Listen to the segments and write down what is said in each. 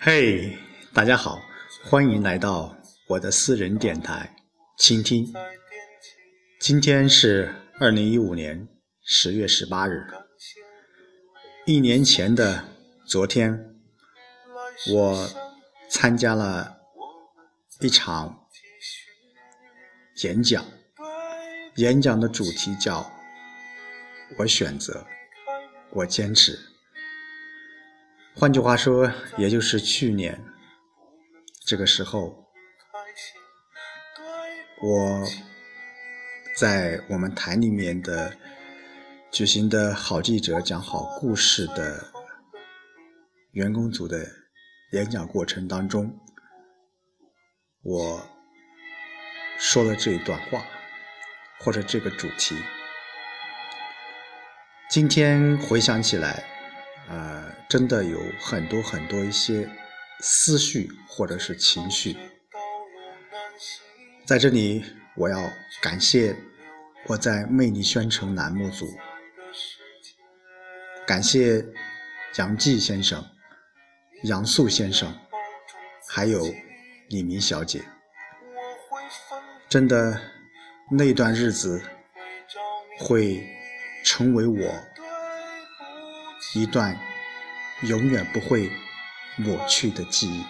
嘿，大家好，欢迎来到我的私人电台，倾听。今天是二零一五年十月十八日，一年前的昨天，我参加了一场演讲，演讲的主题叫“我选择，我坚持”。换句话说，也就是去年这个时候，我在我们台里面的举行的好记者讲好故事的员工组的演讲过程当中，我说了这一段话，或者这个主题，今天回想起来。呃，真的有很多很多一些思绪或者是情绪，在这里我要感谢我在魅力宣城栏目组，感谢杨继先生、杨素先生，还有李明小姐，真的那段日子会成为我。一段永远不会抹去的记忆。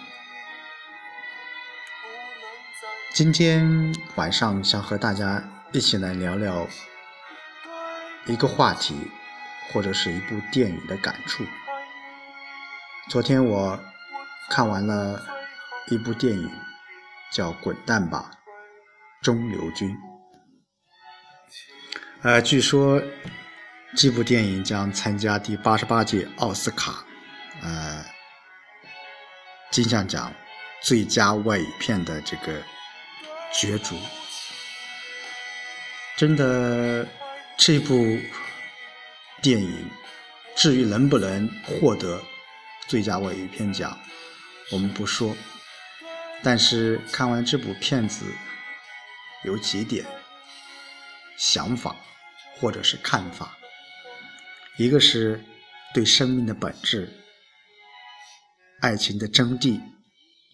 今天晚上想和大家一起来聊聊一个话题，或者是一部电影的感触。昨天我看完了一部电影，叫《滚蛋吧，中流君》。呃，据说。这部电影将参加第八十八届奥斯卡，呃，金像奖最佳外语片的这个角逐。真的，这部电影至于能不能获得最佳外语片奖，我们不说。但是看完这部片子，有几点想法或者是看法。一个是对生命的本质、爱情的真谛、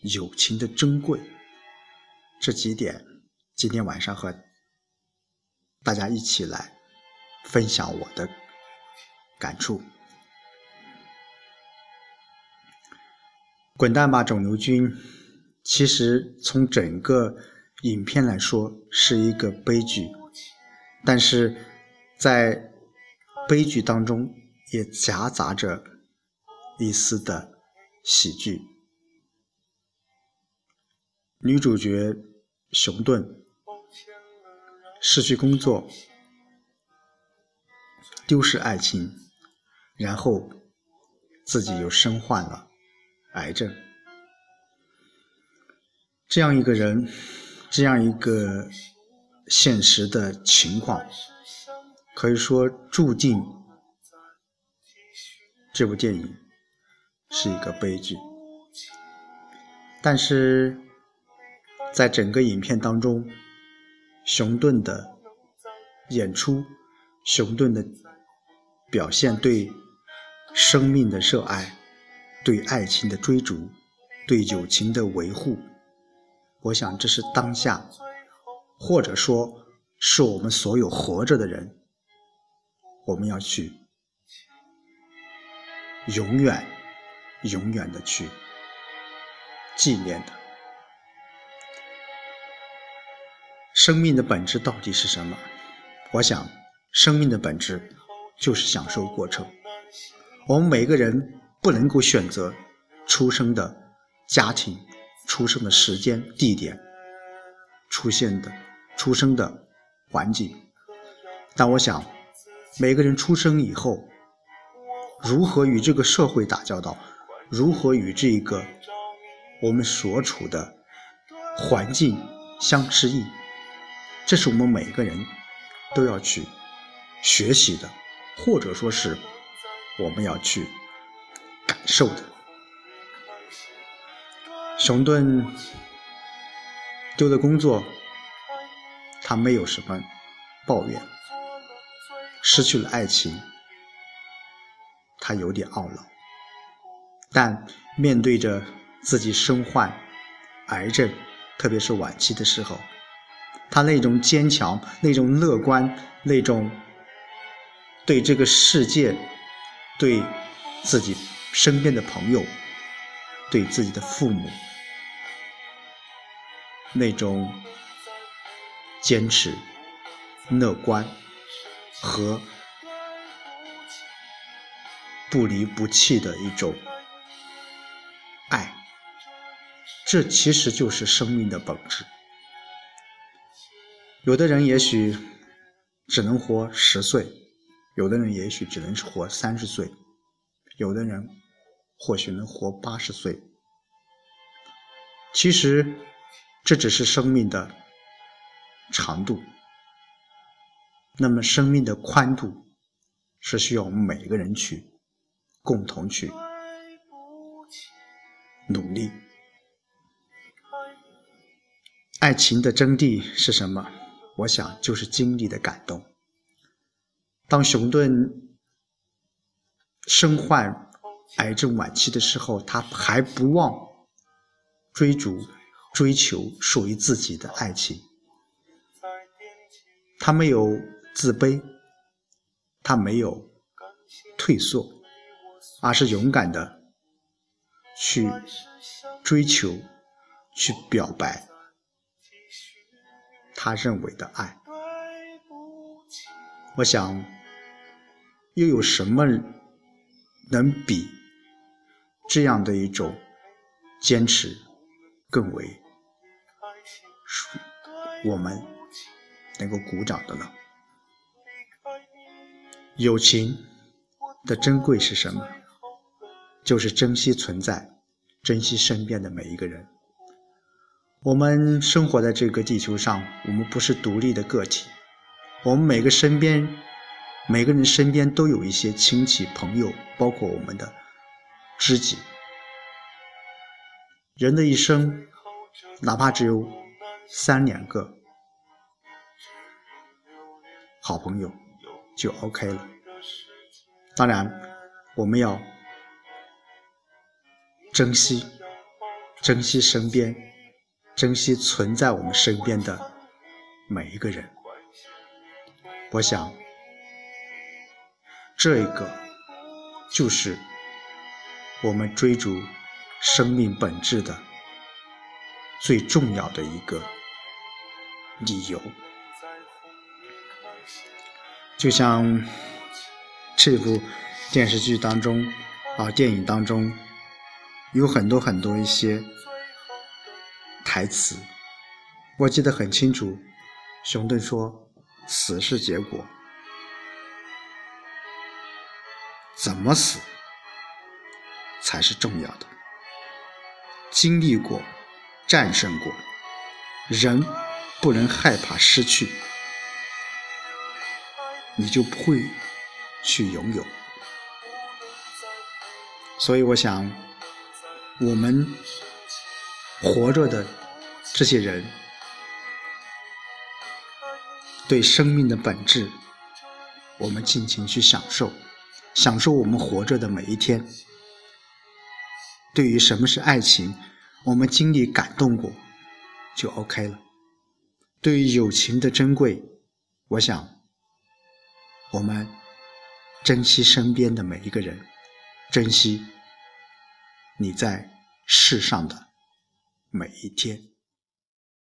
友情的珍贵，这几点，今天晚上和大家一起来分享我的感触。滚蛋吧，肿瘤君！其实从整个影片来说是一个悲剧，但是在。悲剧当中也夹杂着一丝的喜剧。女主角熊顿失去工作，丢失爱情，然后自己又身患了癌症。这样一个人，这样一个现实的情况。可以说，注定这部电影是一个悲剧。但是，在整个影片当中，熊顿的演出，熊顿的表现，对生命的热爱，对爱情的追逐，对友情的维护，我想这是当下，或者说是我们所有活着的人。我们要去永远、永远的去纪念的。生命的本质到底是什么？我想，生命的本质就是享受过程。我们每个人不能够选择出生的家庭、出生的时间、地点、出现的出生的环境，但我想。每个人出生以后，如何与这个社会打交道，如何与这个我们所处的环境相适应，这是我们每个人都要去学习的，或者说是我们要去感受的。熊顿丢了工作，他没有什么抱怨；失去了爱情，他有点懊恼。但面对着自己身患癌症，特别是晚期的时候，他那种坚强、那种乐观、那种对这个世界、对自己身边的朋友、对自己的父母那种坚持、乐观和不离不弃的一种爱。这其实就是生命的本质。有的人也许只能活十岁，有的人也许只能活三十岁，有的人或许能活八十岁。其实这只是生命的长度。那么生命的宽度是需要我们每一个人去共同去努力。爱情的真谛是什么？我想就是经历的感动。当熊顿身患癌症晚期的时候，他还不忘追逐、追求属于自己的爱情。他没有自卑，他没有退缩，而是勇敢的去追求、去表白。他认为的爱，我想，又有什么能比这样的一种坚持更为我们能够鼓掌的呢？友情的珍贵是什么？就是珍惜存在，珍惜身边的每一个人。我们生活在这个地球上，我们不是独立的个体。我们每个身边，每个人身边都有一些亲戚朋友，包括我们的知己。人的一生，哪怕只有三两个好朋友，就 OK 了。当然，我们要珍惜，珍惜身边。珍惜存在我们身边的每一个人，我想，这一个就是我们追逐生命本质的最重要的一个理由。就像这部电视剧当中啊，电影当中有很多很多一些。台词，我记得很清楚。熊顿说：“死是结果，怎么死才是重要的。经历过，战胜过，人不能害怕失去，你就不会去拥有。所以，我想，我们活着的。”这些人对生命的本质，我们尽情去享受，享受我们活着的每一天。对于什么是爱情，我们经历感动过，就 OK 了。对于友情的珍贵，我想，我们珍惜身边的每一个人，珍惜你在世上的每一天。